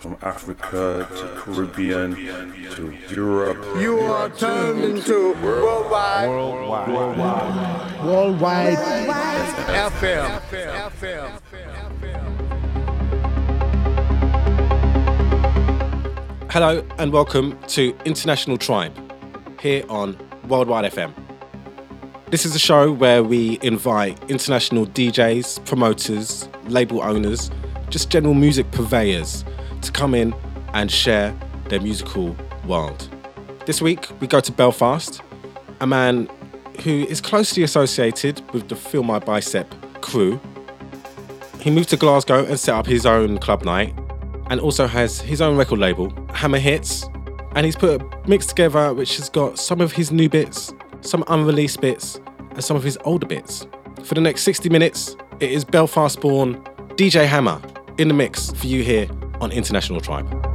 from Africa to Caribbean to Europe. You are turned into worldwide. Worldwide. Worldwide. Worldwide. FM. FM. Hello and welcome to International Tribe here on Worldwide FM. This is a show where we invite international DJs, promoters, label owners, just general music purveyors to come in and share their musical world. This week we go to Belfast, a man who is closely associated with the Feel My Bicep crew. He moved to Glasgow and set up his own club night and also has his own record label, Hammer Hits. And he's put a mix together which has got some of his new bits, some unreleased bits, and some of his older bits. For the next 60 minutes, it is Belfast born DJ Hammer in the mix for you here on International Tribe.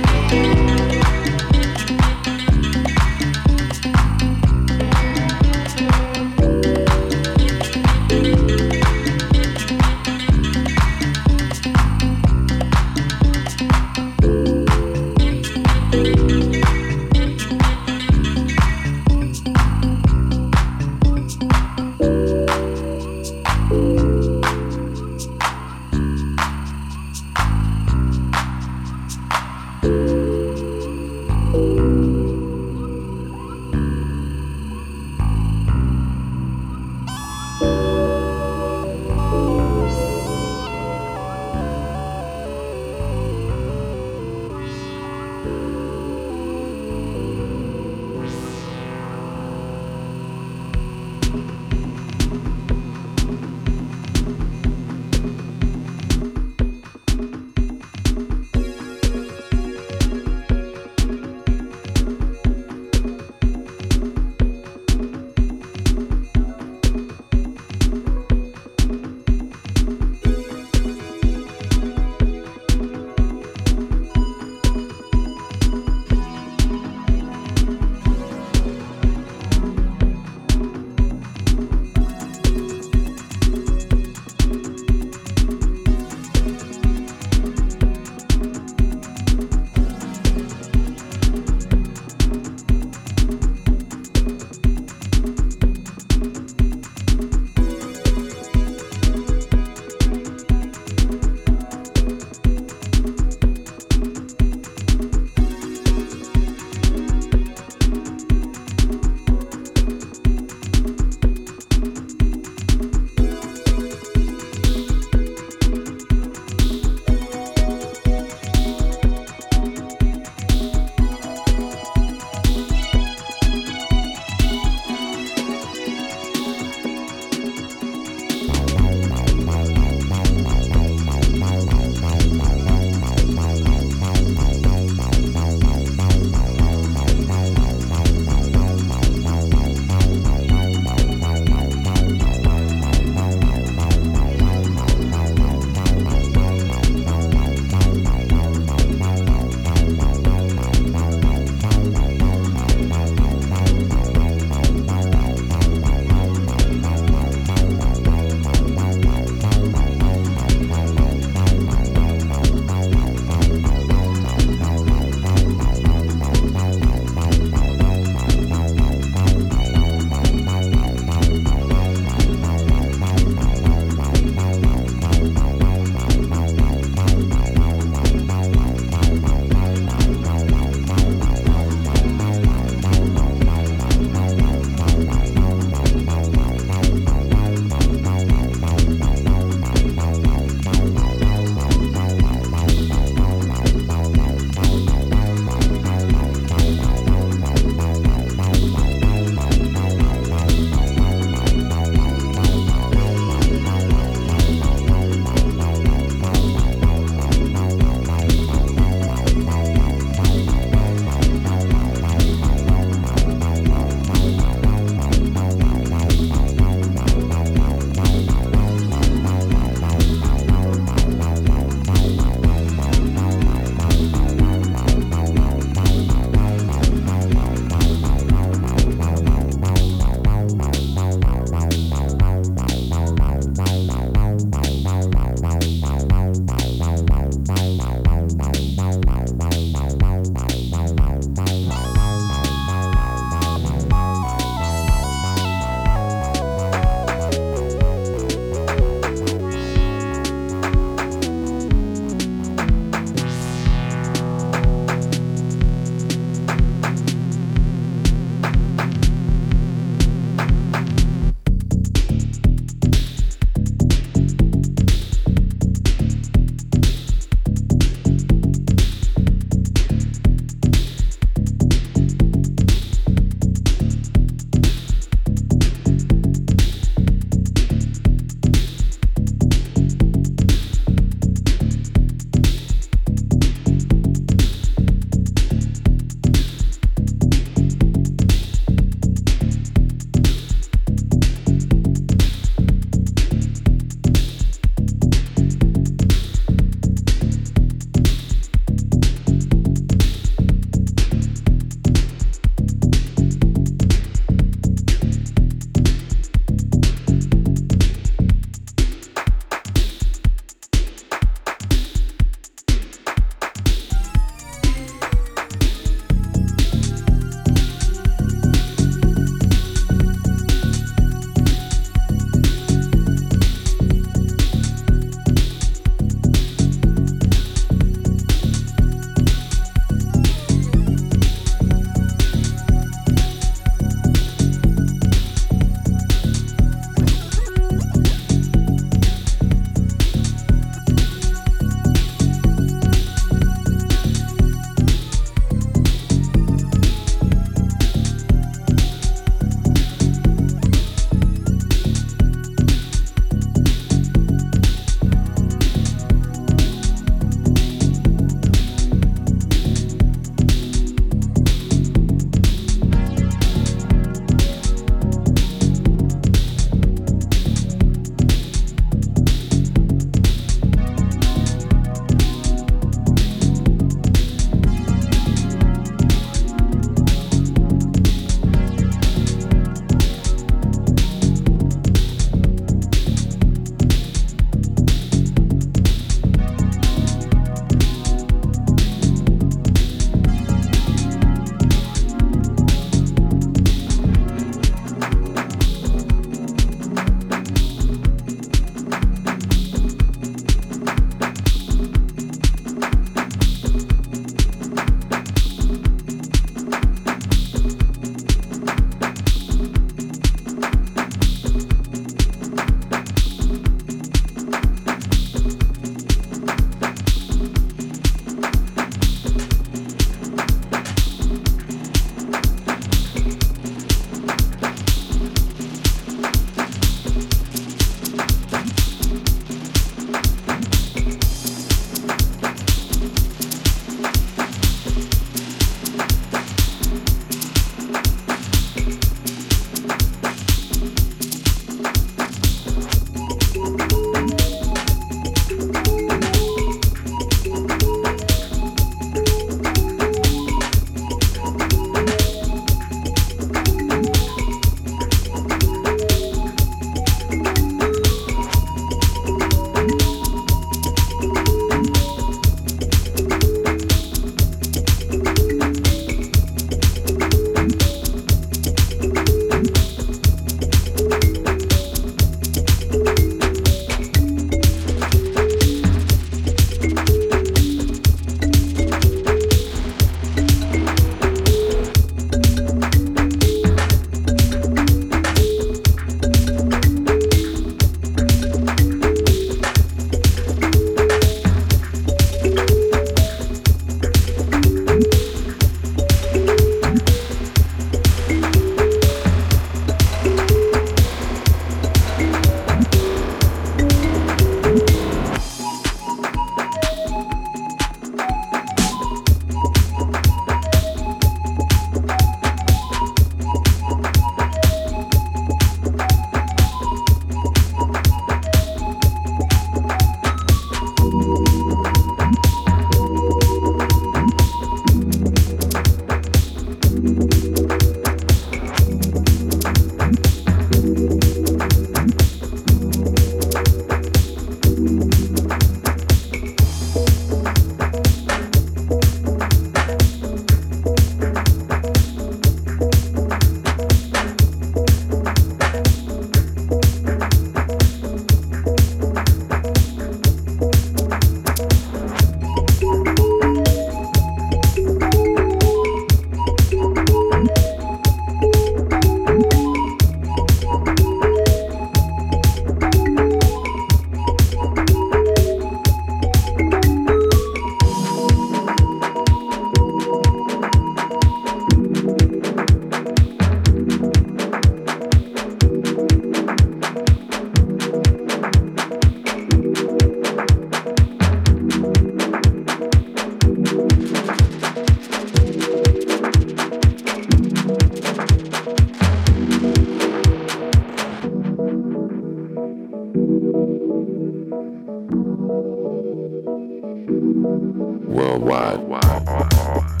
Worldwide.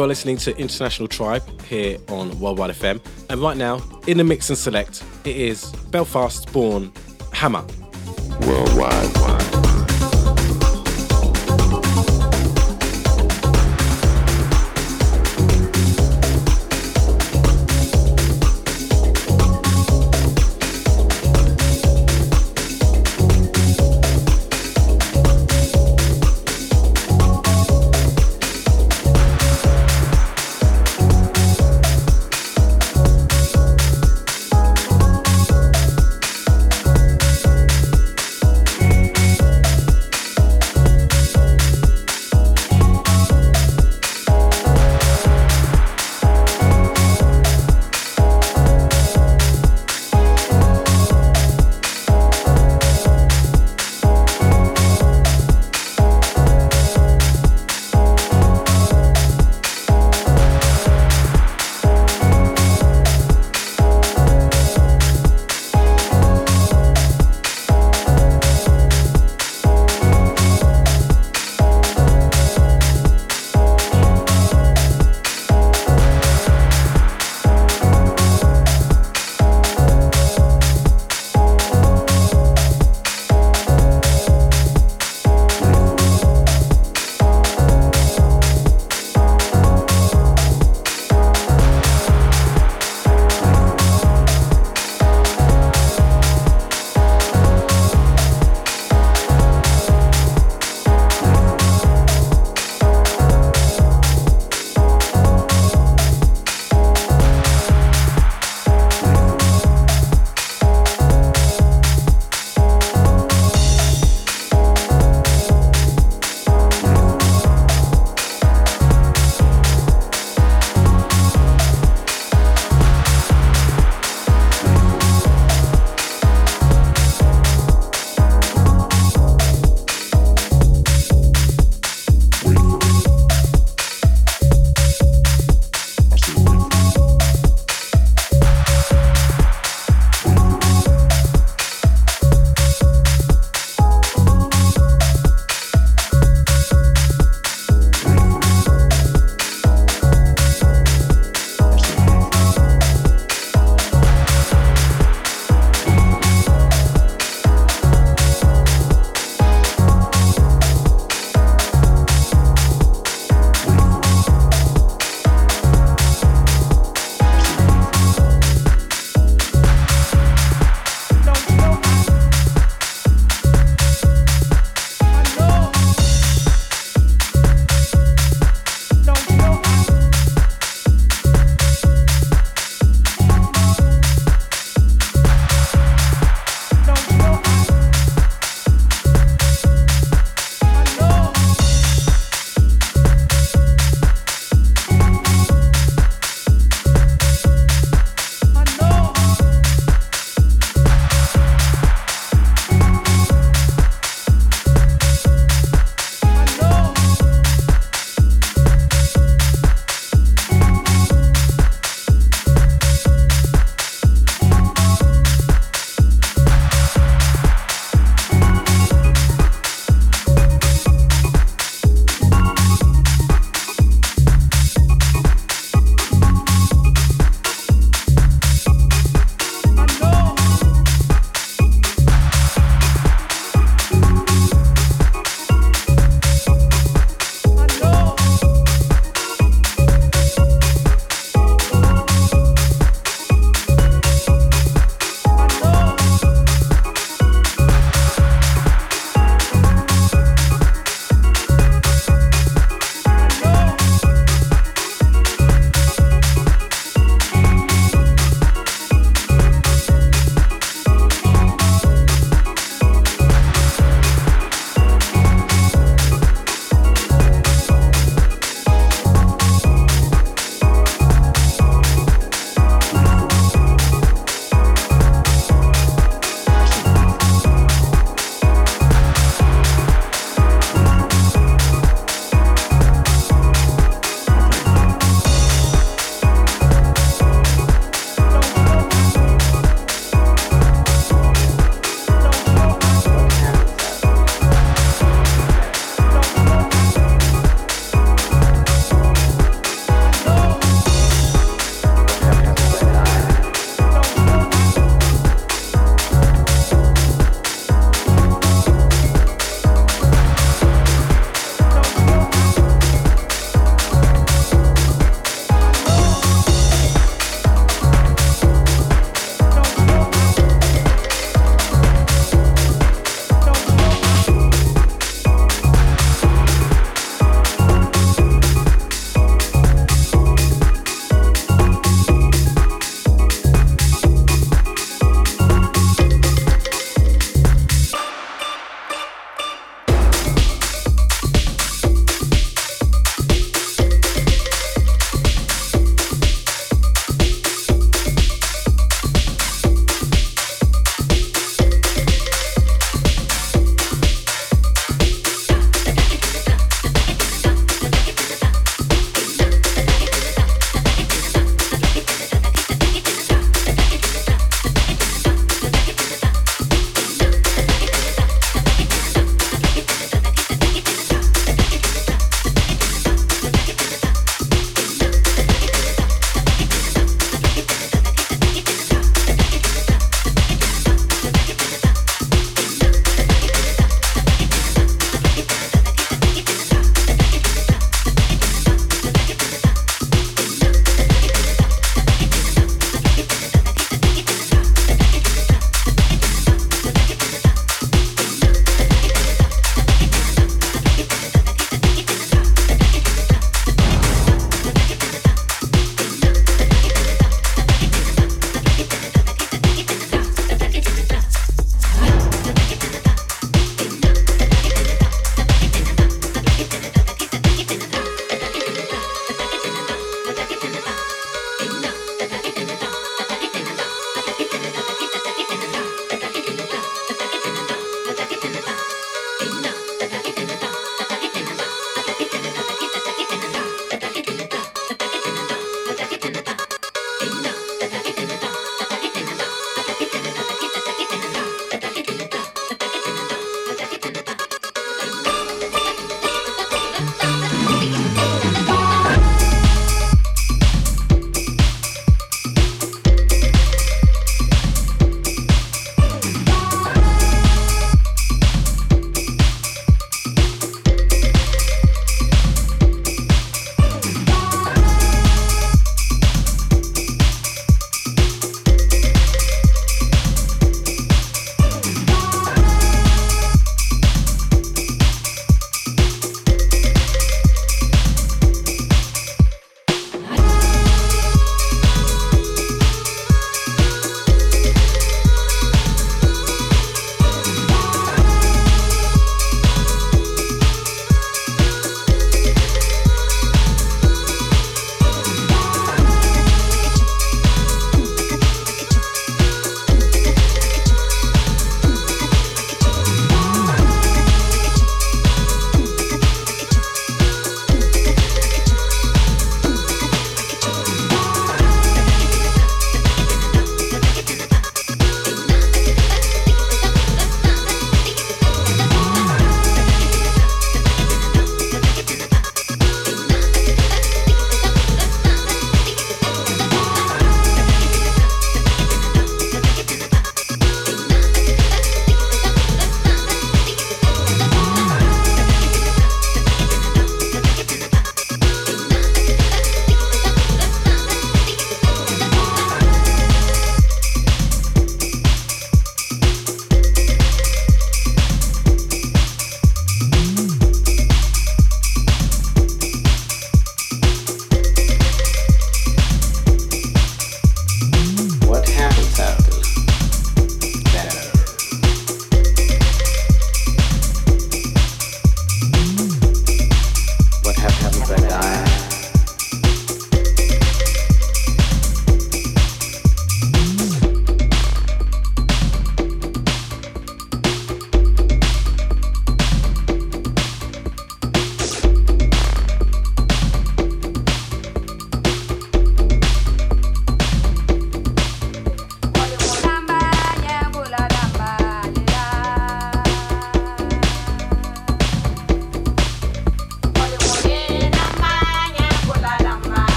You're listening to International Tribe here on Worldwide FM. And right now, in the mix and select, it is Belfast born Hammer. Worldwide.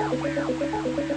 Wow, wow.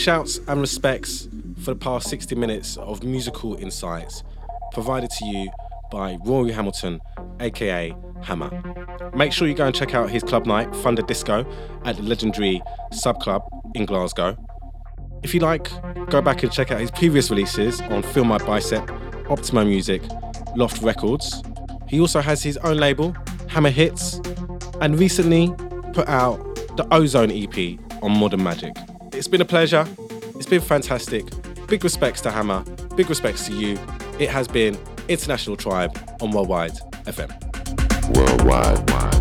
Shouts and respects for the past 60 minutes of musical insights provided to you by Rory Hamilton, aka Hammer. Make sure you go and check out his club night, Thunder Disco, at the legendary Sub Club in Glasgow. If you like, go back and check out his previous releases on Feel My Bicep, Optimo Music, Loft Records. He also has his own label, Hammer Hits, and recently put out the Ozone EP on Modern Magic. It's been a pleasure. It's been fantastic. Big respects to Hammer. Big respects to you. It has been International Tribe on Worldwide FM. Worldwide.